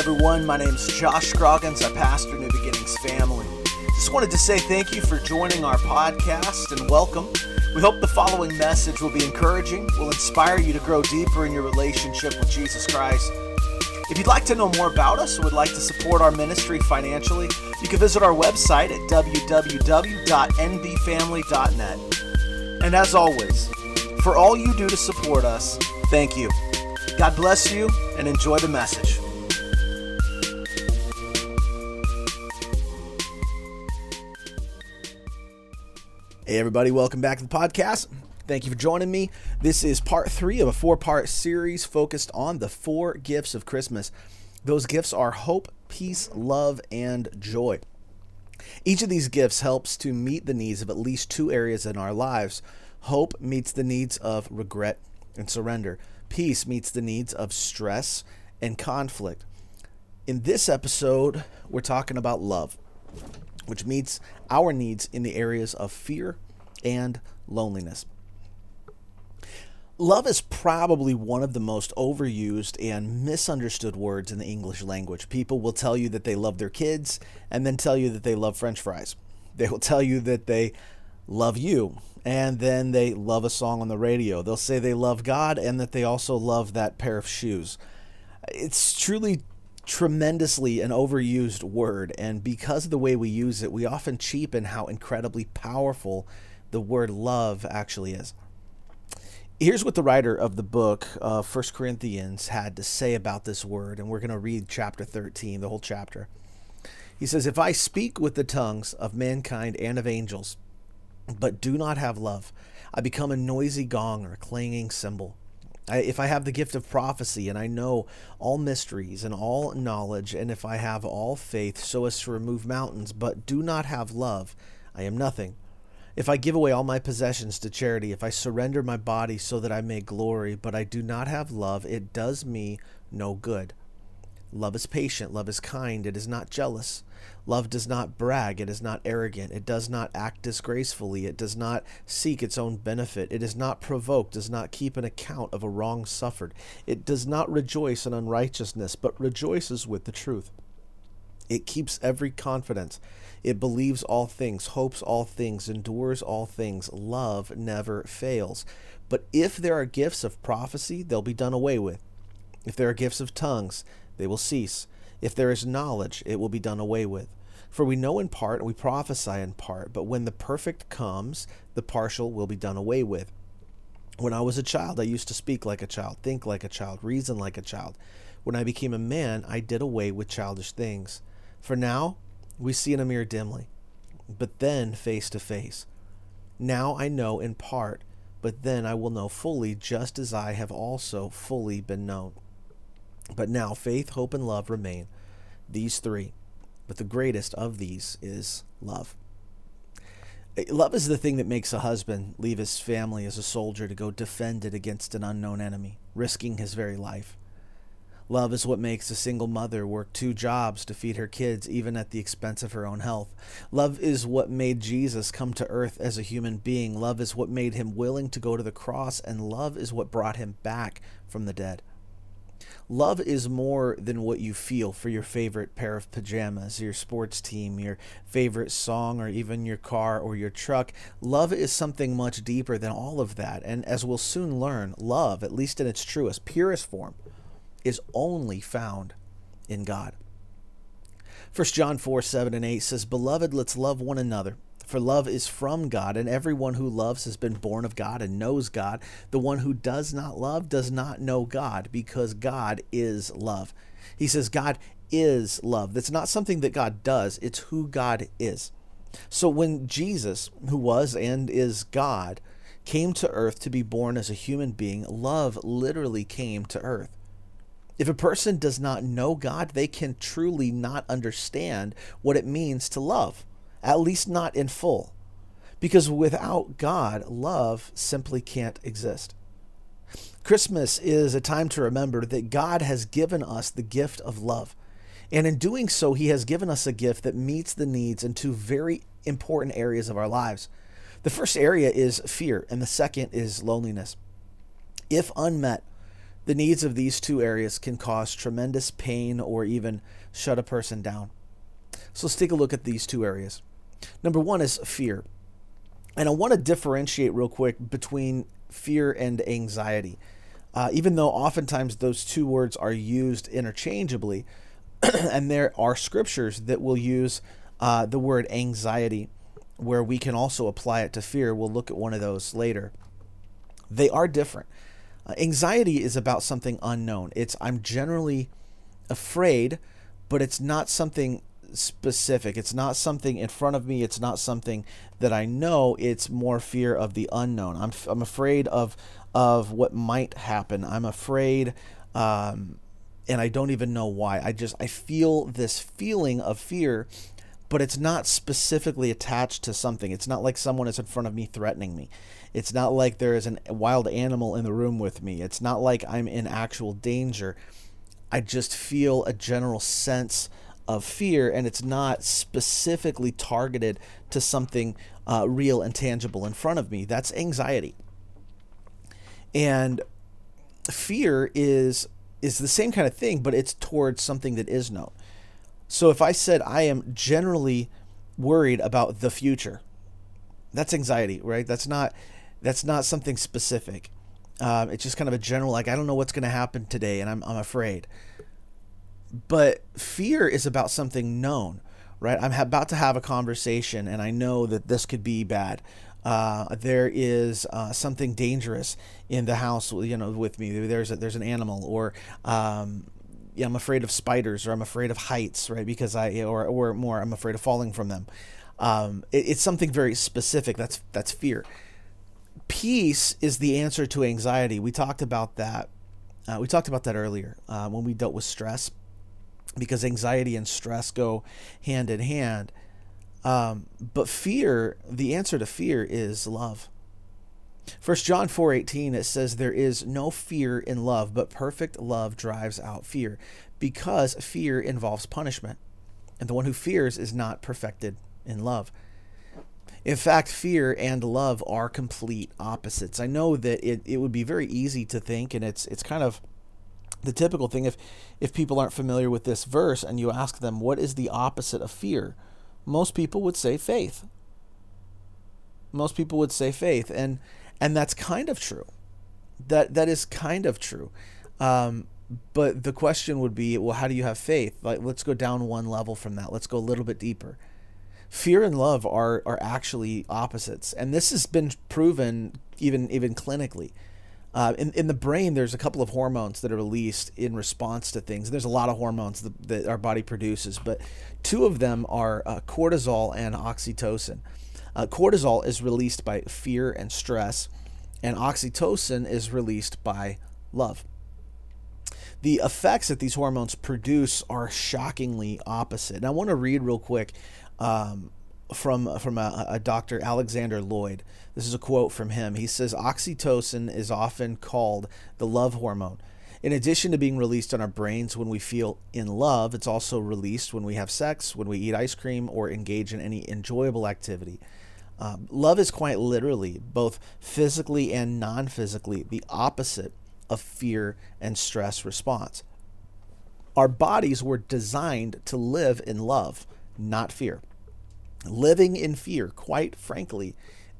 everyone. My name is Josh Scroggins. I pastor New Beginnings Family. Just wanted to say thank you for joining our podcast and welcome. We hope the following message will be encouraging, will inspire you to grow deeper in your relationship with Jesus Christ. If you'd like to know more about us or would like to support our ministry financially, you can visit our website at www.nbfamily.net. And as always, for all you do to support us, thank you. God bless you and enjoy the message. Hey, everybody, welcome back to the podcast. Thank you for joining me. This is part three of a four part series focused on the four gifts of Christmas. Those gifts are hope, peace, love, and joy. Each of these gifts helps to meet the needs of at least two areas in our lives. Hope meets the needs of regret and surrender, peace meets the needs of stress and conflict. In this episode, we're talking about love, which meets our needs in the areas of fear and loneliness. Love is probably one of the most overused and misunderstood words in the English language. People will tell you that they love their kids and then tell you that they love french fries. They will tell you that they love you and then they love a song on the radio. They'll say they love God and that they also love that pair of shoes. It's truly tremendously an overused word, and because of the way we use it, we often cheapen how incredibly powerful the word love actually is. Here's what the writer of the book of First Corinthians had to say about this word, and we're going to read chapter 13, the whole chapter. He says, If I speak with the tongues of mankind and of angels, but do not have love, I become a noisy gong or a clanging cymbal. I, if I have the gift of prophecy and I know all mysteries and all knowledge, and if I have all faith so as to remove mountains, but do not have love, I am nothing. If I give away all my possessions to charity, if I surrender my body so that I may glory, but I do not have love, it does me no good. Love is patient, love is kind, it is not jealous. Love does not brag, it is not arrogant, it does not act disgracefully, it does not seek its own benefit, it is not provoked, does not keep an account of a wrong suffered, it does not rejoice in unrighteousness, but rejoices with the truth. It keeps every confidence. It believes all things, hopes all things, endures all things. Love never fails. But if there are gifts of prophecy, they'll be done away with. If there are gifts of tongues, they will cease. If there is knowledge, it will be done away with. For we know in part and we prophesy in part, but when the perfect comes, the partial will be done away with. When I was a child, I used to speak like a child, think like a child, reason like a child. When I became a man, I did away with childish things. For now, we see in a mirror dimly, but then face to face. Now I know in part, but then I will know fully, just as I have also fully been known. But now faith, hope, and love remain, these three. But the greatest of these is love. Eh, love is the thing that makes a husband leave his family as a soldier to go defend it against an unknown enemy, risking his very life. Love is what makes a single mother work two jobs to feed her kids, even at the expense of her own health. Love is what made Jesus come to earth as a human being. Love is what made him willing to go to the cross, and love is what brought him back from the dead. Love is more than what you feel for your favorite pair of pajamas, your sports team, your favorite song, or even your car or your truck. Love is something much deeper than all of that. And as we'll soon learn, love, at least in its truest, purest form, is only found in God. 1 John 4 7 and 8 says, Beloved, let's love one another. For love is from God, and everyone who loves has been born of God and knows God. The one who does not love does not know God, because God is love. He says, God is love. That's not something that God does, it's who God is. So when Jesus, who was and is God, came to earth to be born as a human being, love literally came to earth. If a person does not know God, they can truly not understand what it means to love, at least not in full. Because without God, love simply can't exist. Christmas is a time to remember that God has given us the gift of love. And in doing so, He has given us a gift that meets the needs in two very important areas of our lives. The first area is fear, and the second is loneliness. If unmet, The needs of these two areas can cause tremendous pain or even shut a person down. So let's take a look at these two areas. Number one is fear. And I want to differentiate real quick between fear and anxiety. Uh, even though oftentimes those two words are used interchangeably, and there are scriptures that will use uh, the word anxiety where we can also apply it to fear. We'll look at one of those later. They are different. Uh, anxiety is about something unknown. It's I'm generally afraid, but it's not something specific. It's not something in front of me. It's not something that I know. It's more fear of the unknown. I'm, I'm afraid of of what might happen. I'm afraid, um, and I don't even know why. I just I feel this feeling of fear, but it's not specifically attached to something. It's not like someone is in front of me threatening me. It's not like there is a wild animal in the room with me. It's not like I'm in actual danger. I just feel a general sense of fear, and it's not specifically targeted to something uh, real and tangible in front of me. That's anxiety. And fear is is the same kind of thing, but it's towards something that is known. So if I said I am generally worried about the future, that's anxiety, right? That's not that's not something specific. Um, it's just kind of a general like I don't know what's going to happen today, and I'm I'm afraid. But fear is about something known, right? I'm about to have a conversation and I know that this could be bad. Uh, there is uh, something dangerous in the house, you know, with me. There's a, there's an animal, or um, yeah, I'm afraid of spiders, or I'm afraid of heights, right? Because I, or or more, I'm afraid of falling from them. Um, it, it's something very specific. That's that's fear. Peace is the answer to anxiety. We talked about that. Uh, we talked about that earlier uh, when we dealt with stress because anxiety and stress go hand in hand. Um, but fear, the answer to fear is love. First John 4:18 it says there is no fear in love, but perfect love drives out fear, because fear involves punishment. And the one who fears is not perfected in love. In fact, fear and love are complete opposites. I know that it, it would be very easy to think, and it's it's kind of the typical thing if if people aren't familiar with this verse and you ask them what is the opposite of fear? Most people would say faith. Most people would say faith and and that's kind of true. That that is kind of true. Um, but the question would be well how do you have faith? Like let's go down one level from that. Let's go a little bit deeper. Fear and love are are actually opposites and this has been proven even even clinically uh, in, in the brain, there's a couple of hormones that are released in response to things. There's a lot of hormones that, that our body produces, but two of them are uh, cortisol and oxytocin. Uh, cortisol is released by fear and stress, and oxytocin is released by love. The effects that these hormones produce are shockingly opposite. And I want to read real quick um, from from a, a Dr. Alexander Loyd. This is a quote from him. He says oxytocin is often called the love hormone. In addition to being released on our brains when we feel in love, it's also released when we have sex, when we eat ice cream, or engage in any enjoyable activity. Um, love is quite literally, both physically and non physically, the opposite of fear and stress response. Our bodies were designed to live in love, not fear. Living in fear, quite frankly,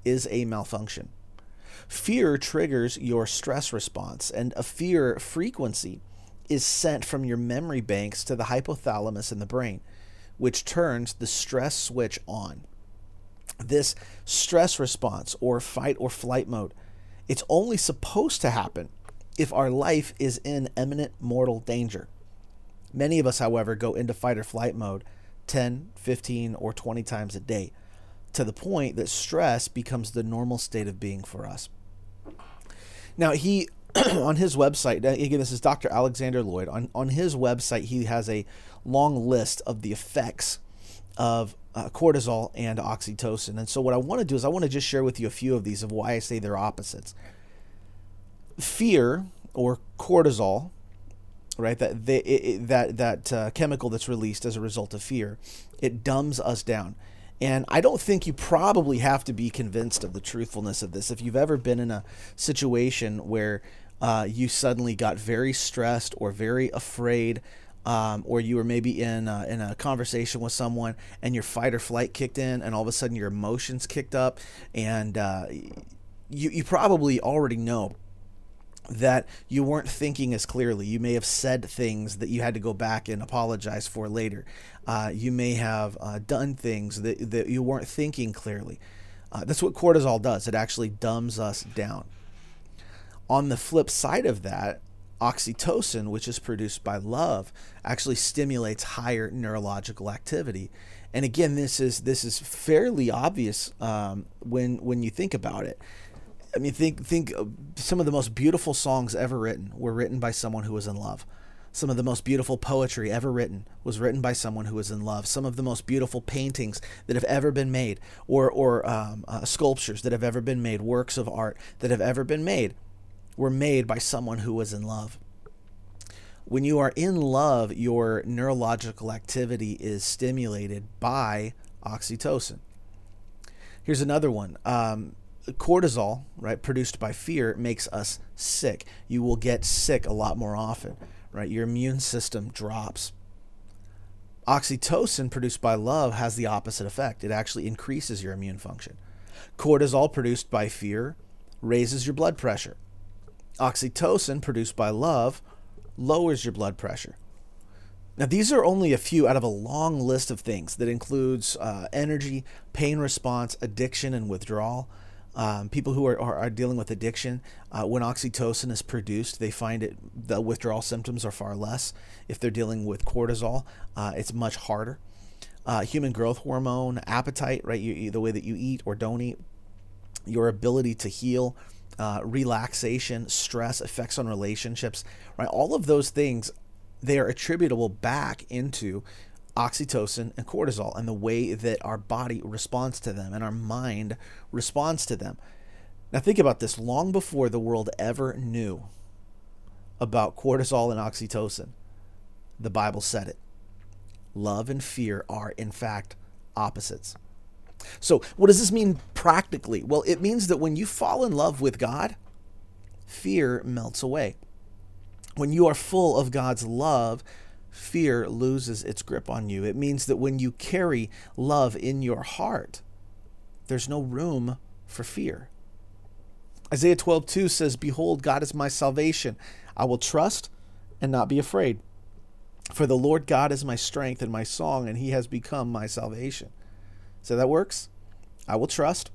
is a malfunction. Fear triggers your stress response, and a fear frequency is sent from your memory banks to the hypothalamus in the brain, which turns the stress switch on. This stress response, or fight or flight mode, it's only supposed to happen if our life is in imminent mortal danger. Many of us, however, go into fight or flight mode 10, 15, or 20 times a day to the point that stress becomes the normal state of being for us. Now, he, on his website, again, this is Dr. Alexander Loyd. On, on his website, he has a long list of the effects of uh, cortisol and oxytocin. And so, what I want to do is, I want to just share with you a few of these of why I say they're opposites. Fear or cortisol right? That they, it, that that uh, chemical that's released as a result of fear, it dumbs us down. And I don't think you probably have to be convinced of the truthfulness of this. If you've ever been in a situation where uh, you suddenly got very stressed or very afraid, um, or you were maybe in a, in a conversation with someone and your fight or flight kicked in, and all of a sudden your emotions kicked up, and uh, you you probably already know that you weren't thinking as clearly. You may have said things that you had to go back and apologize for later. Uh, you may have uh, done things that, that you weren't thinking clearly. Uh, that's what cortisol does. It actually dumbs us down. On the flip side of that, oxytocin, which is produced by love, actually stimulates higher neurological activity. And again, this is this is fairly obvious um, when when you think about it. I mean, think think some of the most beautiful songs ever written were written by someone who was in love. Some of the most beautiful poetry ever written was written by someone who was in love. Some of the most beautiful paintings that have ever been made, or or um, uh, sculptures that have ever been made, works of art that have ever been made, were made by someone who was in love. When you are in love, your neurological activity is stimulated by oxytocin. Here's another one. Um, cortisol, right, produced by fear, makes us sick. You will get sick a lot more often, right? Your immune system drops. Oxytocin, produced by love, has the opposite effect. It actually increases your immune function. Cortisol, produced by fear, raises your blood pressure. Oxytocin, produced by love, lowers your blood pressure. Now, these are only a few out of a long list of things that includes uh, energy, pain response, addiction, and withdrawal. Um, people who are, are, are, dealing with addiction, uh, when oxytocin is produced, they find it the withdrawal symptoms are far less. If they're dealing with cortisol, uh, it's much harder. Uh, human growth hormone, appetite, right? You, the way that you eat or don't eat, your ability to heal, uh, relaxation, stress, effects on relationships, right? All of those things, they are attributable back into oxytocin and cortisol and the way that our body responds to them and our mind responds to them. Now, think about this long before the world ever knew about cortisol and oxytocin, the Bible said it. Love and fear are, in fact, opposites. So, what does this mean practically? Well, it means that when you fall in love with God, fear melts away. When you are full of God's love, fear loses its grip on you. It means that when you carry love in your heart, there's no room for fear. Isaiah 12:2 says, "Behold, God is my salvation. I will trust and not be afraid. For the Lord God is my strength and my song, and he has become my salvation." So that works. I will trust.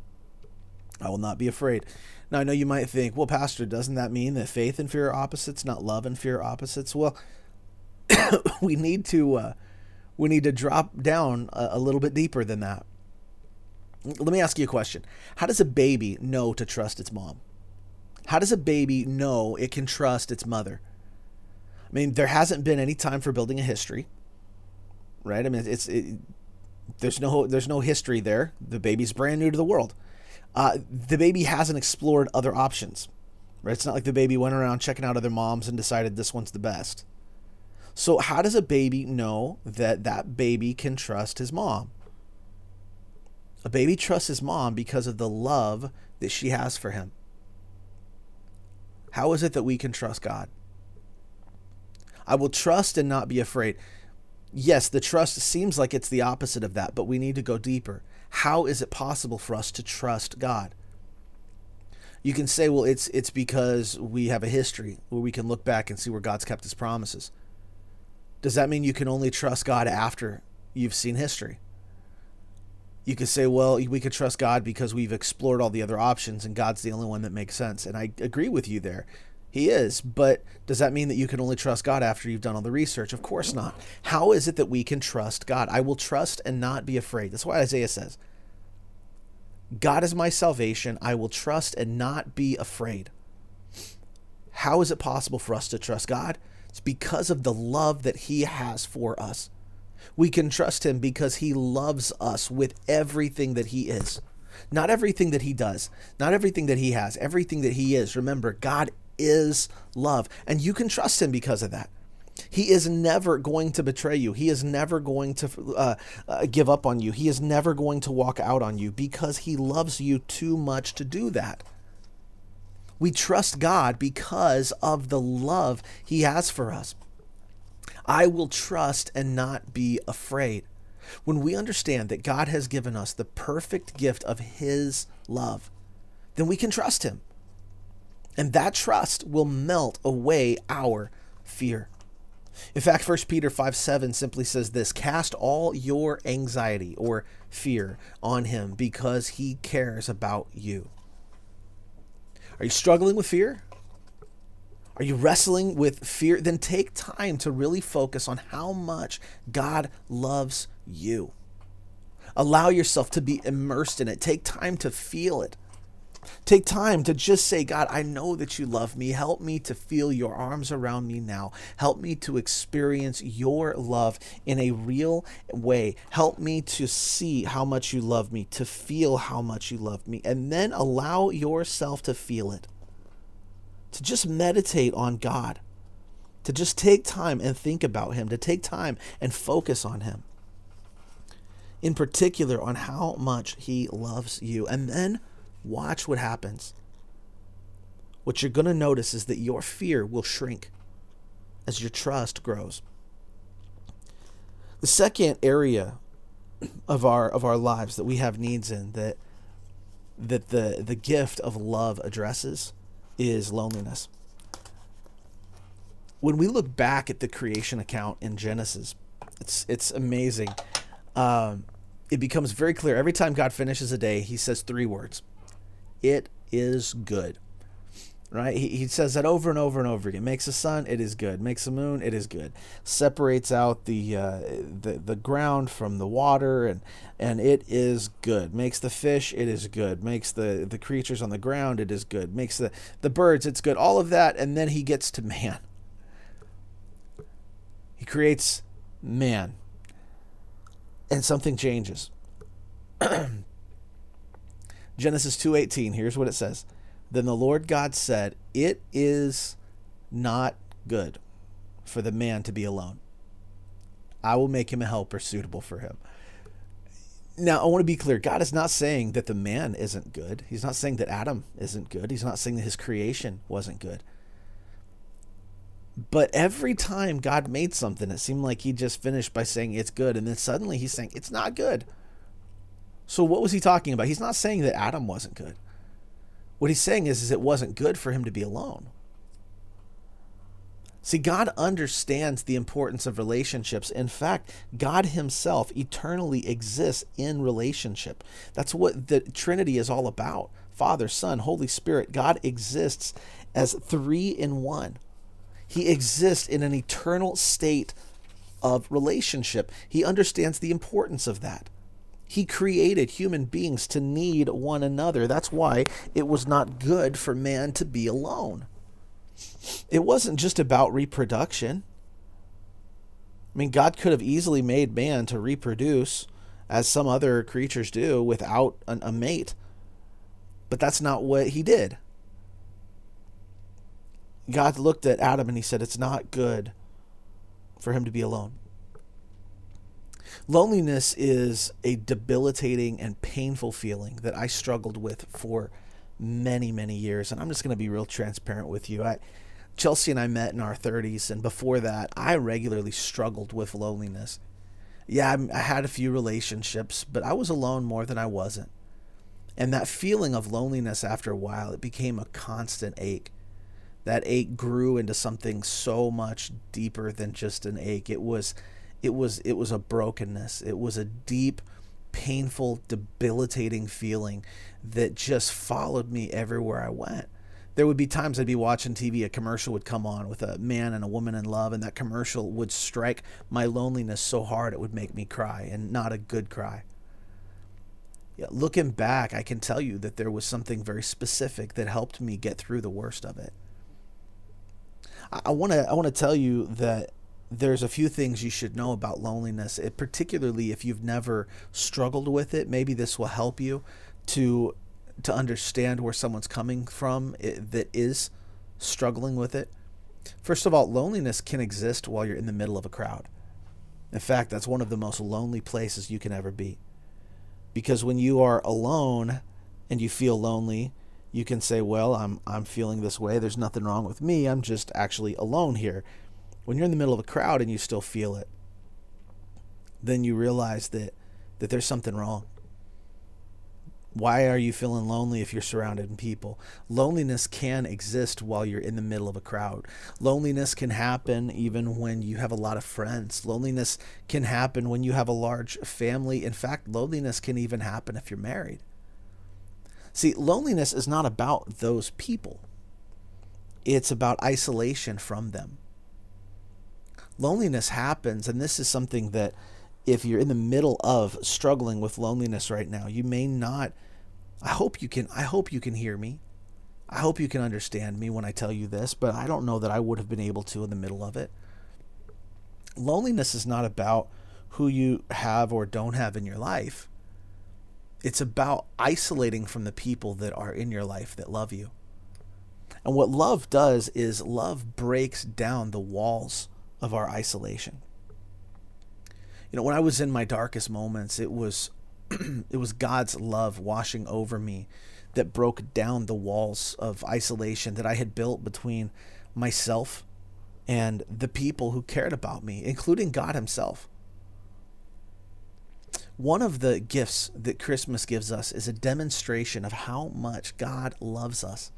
I will not be afraid. Now I know you might think, well, Pastor, doesn't that mean that faith and fear are opposites, not love and fear are opposites? Well, we need to uh, we need to drop down a, a little bit deeper than that. Let me ask you a question. How does a baby know to trust its mom? How does a baby know it can trust its mother? I mean, there hasn't been any time for building a history, right? I mean, it's it, there's no there's no history there. The baby's brand new to the world. Uh, the baby hasn't explored other options, right? It's not like the baby went around checking out other moms and decided this one's the best. So, how does a baby know that that baby can trust his mom? A baby trusts his mom because of the love that she has for him. How is it that we can trust God? I will trust and not be afraid. Yes, the trust seems like it's the opposite of that, but we need to go deeper. How is it possible for us to trust God? You can say, well, it's it's because we have a history where we can look back and see where God's kept his promises. Does that mean you can only trust God after you've seen history? You could say, well, we could trust God because we've explored all the other options and God's the only one that makes sense. And I agree with you there. He is. But does that mean that you can only trust God after you've done all the research? Of course not. How is it that we can trust God? I will trust and not be afraid. That's why Isaiah says, God is my salvation. I will trust and not be afraid. How is it possible for us to trust God? It's because of the love that He has for us. We can trust Him because He loves us with everything that He is. Not everything that He does, not everything that He has, everything that He is. Remember, God is love, and you can trust Him because of that. He is never going to betray you. He is never going to uh, uh, give up on you. He is never going to walk out on you because He loves you too much to do that. We trust God because of the love He has for us. I will trust and not be afraid. When we understand that God has given us the perfect gift of His love, then we can trust Him. And that trust will melt away our fear. In fact, 1 Peter 5 7 simply says this Cast all your anxiety or fear on Him because He cares about you. Are you struggling with fear? Are you wrestling with fear? Then take time to really focus on how much God loves you. Allow yourself to be immersed in it. Take time to feel it. Take time to just say, God, I know that you love me. Help me to feel your arms around me now. Help me to experience your love in a real way. Help me to see how much you love me, to feel how much you love me, and then allow yourself to feel it to just meditate on God, to just take time and think about Him, to take time and focus on Him. In particular, on how much He loves you. And then watch what happens. What you're going to notice is that your fear will shrink as your trust grows. The second area of our of our lives that we have needs in that that the the gift of love addresses is loneliness. When we look back at the creation account in Genesis, it's it's amazing. Um, it becomes very clear every time God finishes a day, He says three words: "It is good." right? He, he says that over and over and over again. Makes the sun, it is good. Makes the moon, it is good. Separates out the uh, the the ground from the water, and and it is good. Makes the fish, it is good. Makes the the creatures on the ground, it is good. Makes the the birds, it's good. All of that, and then he gets to man. He creates man, and something changes. Genesis 2:18 here's what it says then the Lord God said, It is not good for the man to be alone. I will make him a helper suitable for him. Now, I want to be clear God is not saying that the man isn't good. He's not saying that Adam isn't good. He's not saying that his creation wasn't good. But every time God made something, it seemed like he just finished by saying it's good. And then suddenly he's saying it's not good. So, what was he talking about? He's not saying that Adam wasn't good. What he's saying is, is it wasn't good for him to be alone. See, God understands the importance of relationships. In fact, God Himself eternally exists in relationship. That's what the Trinity is all about Father, Son, Holy Spirit. God exists as three in one. He exists in an eternal state of relationship. He understands the importance of that. He created human beings to need one another. That's why it was not good for man to be alone. It wasn't just about reproduction. I mean, God could have easily made man to reproduce as some other creatures do without an, a mate. But that's not what he did. God looked at Adam and he said, It's not good for him to be alone. Loneliness is a debilitating and painful feeling that I struggled with for many, many years. And I'm just going to be real transparent with you. I, Chelsea and I met in our 30s, and before that, I regularly struggled with loneliness. Yeah, I had a few relationships, but I was alone more than I wasn't. And that feeling of loneliness after a while, it became a constant ache. That ache grew into something so much deeper than just an ache. It was it was it was a brokenness. It was a deep, painful, debilitating feeling that just followed me everywhere I went. There would be times I'd be watching TV, a commercial would come on with a man and a woman in love, and that commercial would strike my loneliness so hard it would make me cry, and not a good cry. Yeah, looking back, I can tell you that there was something very specific that helped me get through the worst of it. I want to I want to tell you that there's a few things you should know about loneliness, it, particularly if you've never struggled with it. Maybe this will help you to to understand where someone's coming from that is struggling with it. First of all, loneliness can exist while you're in the middle of a crowd. In fact, that's one of the most lonely places you can ever be. Because when you are alone and you feel lonely, You can say, "Well, I'm I'm feeling this way. There's nothing wrong with me. I'm just actually alone here." When you're in the middle of a crowd and you still feel it, then you realize that that there's something wrong. Why are you feeling lonely if you're surrounded in people? Loneliness can exist while you're in the middle of a crowd. Loneliness can happen even when you have a lot of friends. Loneliness can happen when you have a large family. In fact, loneliness can even happen if you're married. See, loneliness is not about those people, it's about isolation from them. Loneliness happens, and this is something that if you're in the middle of struggling with loneliness right now, you may not I hope you can I hope you can hear me. I hope you can understand me when I tell you this, but I don't know that I would have been able to in the middle of it. Loneliness is not about who you have or don't have in your life. It's about isolating from the people that are in your life that love you. And what love does is love breaks down the walls of our isolation. You know, when I was in my darkest moments, it was it was God's love washing over me that broke down the walls of isolation that I had built between myself and the people who cared about me, including God Himself. One of the gifts that Christmas gives us is a demonstration of how much God loves us.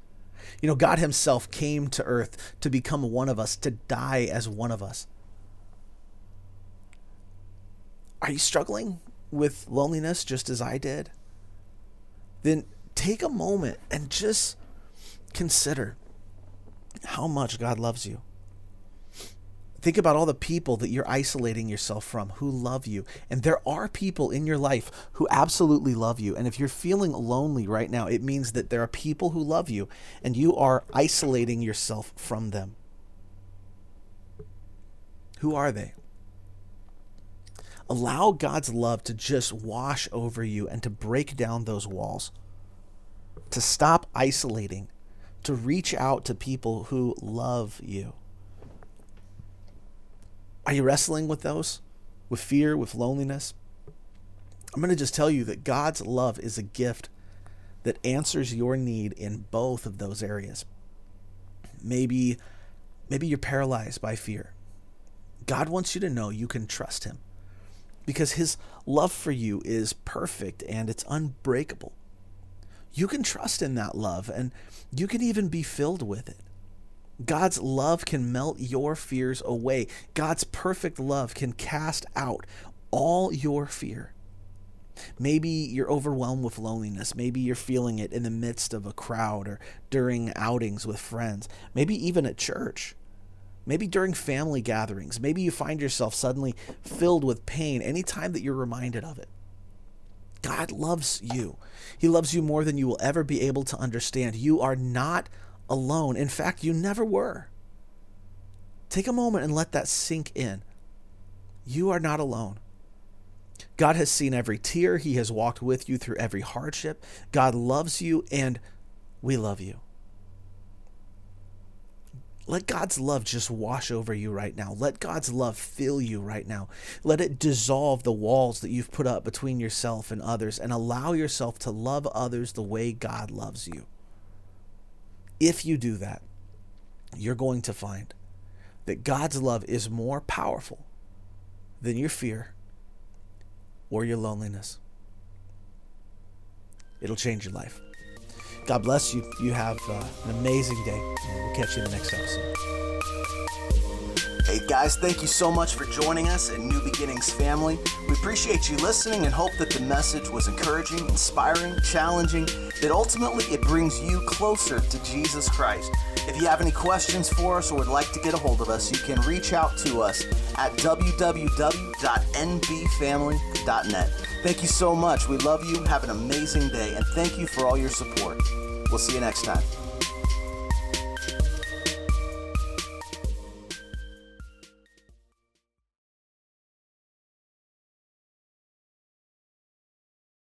You know, God Himself came to earth to become one of us, to die as one of us. Are you struggling with loneliness just as I did, then take a moment and just consider how much God loves you. Think about all the people that you're isolating yourself from who love you. And there are people in your life who absolutely love you. And if you're feeling lonely right now, it means that there are people who love you and you are isolating yourself from them. Who are they? Allow God's love to just wash over you and to break down those walls, to stop isolating, to reach out to people who love you. Are you wrestling with those? With fear, with loneliness? I'm going to just tell you that God's love is a gift that answers your need in both of those areas. Maybe maybe you're paralyzed by fear. God wants you to know you can trust him because his love for you is perfect and it's unbreakable. You can trust in that love and you can even be filled with it. God's love can melt your fears away. God's perfect love can cast out all your fear. Maybe you're overwhelmed with loneliness. Maybe you're feeling it in the midst of a crowd or during outings with friends. Maybe even at church maybe during family gatherings. Maybe you find yourself suddenly filled with pain anytime that you're reminded of it. God loves you. He loves you more than you will ever be able to understand. You are not alone. In fact, you never were. Take a moment and let that sink in. You are not alone. God has seen every tear. He has walked with you through every hardship. God loves you, and we love you. Let God's love just wash over you right now. Let God's love fill you right now. Let it dissolve the walls that you've put up between yourself and others and allow yourself to love others the way God loves you. If you do that, you're going to find that God's love is more powerful than your fear or your loneliness. It'll change your life. God bless you. You have uh, an amazing day. And we'll catch you in the next episode. Hey guys, thank you so much for joining us at New Beginnings Family. We appreciate you listening and hope that the message was encouraging, inspiring, challenging, that ultimately it brings you closer to Jesus Christ. If you have any questions for us or would like to get a hold of us, you can reach out to us at www.nbfamily.net. Thank you so much. We love you. Have an amazing day, and thank you for all your support. We'll see you next time.